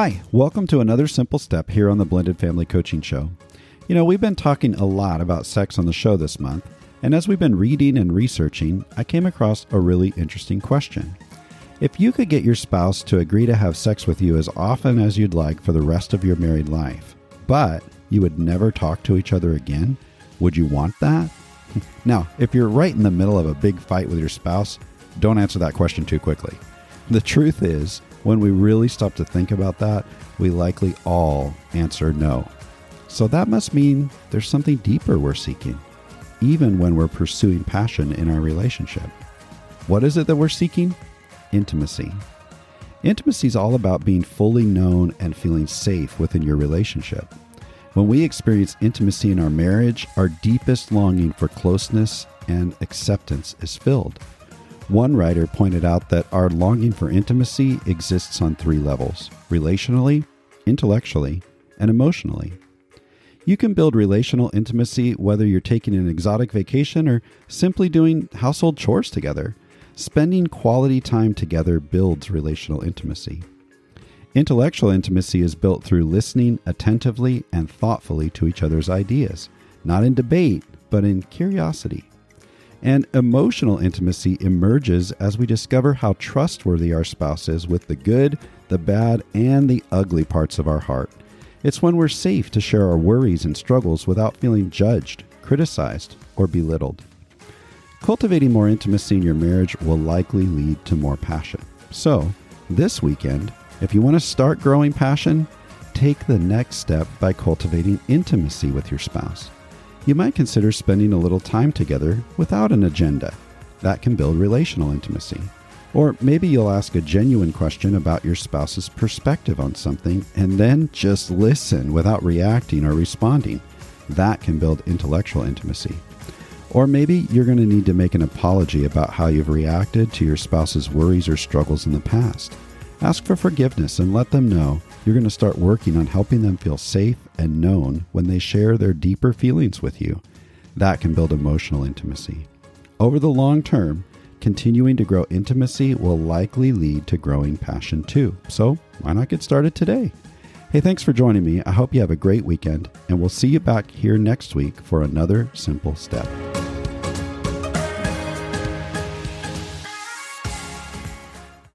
Hi, welcome to another simple step here on the Blended Family Coaching Show. You know, we've been talking a lot about sex on the show this month, and as we've been reading and researching, I came across a really interesting question. If you could get your spouse to agree to have sex with you as often as you'd like for the rest of your married life, but you would never talk to each other again, would you want that? now, if you're right in the middle of a big fight with your spouse, don't answer that question too quickly. The truth is, when we really stop to think about that, we likely all answer no. So that must mean there's something deeper we're seeking, even when we're pursuing passion in our relationship. What is it that we're seeking? intimacy. Intimacy is all about being fully known and feeling safe within your relationship. When we experience intimacy in our marriage, our deepest longing for closeness and acceptance is filled. One writer pointed out that our longing for intimacy exists on three levels relationally, intellectually, and emotionally. You can build relational intimacy whether you're taking an exotic vacation or simply doing household chores together. Spending quality time together builds relational intimacy. Intellectual intimacy is built through listening attentively and thoughtfully to each other's ideas, not in debate, but in curiosity. And emotional intimacy emerges as we discover how trustworthy our spouse is with the good, the bad, and the ugly parts of our heart. It's when we're safe to share our worries and struggles without feeling judged, criticized, or belittled. Cultivating more intimacy in your marriage will likely lead to more passion. So, this weekend, if you want to start growing passion, take the next step by cultivating intimacy with your spouse. You might consider spending a little time together without an agenda. That can build relational intimacy. Or maybe you'll ask a genuine question about your spouse's perspective on something and then just listen without reacting or responding. That can build intellectual intimacy. Or maybe you're going to need to make an apology about how you've reacted to your spouse's worries or struggles in the past. Ask for forgiveness and let them know you're going to start working on helping them feel safe and known when they share their deeper feelings with you. That can build emotional intimacy. Over the long term, continuing to grow intimacy will likely lead to growing passion too. So, why not get started today? Hey, thanks for joining me. I hope you have a great weekend, and we'll see you back here next week for another simple step.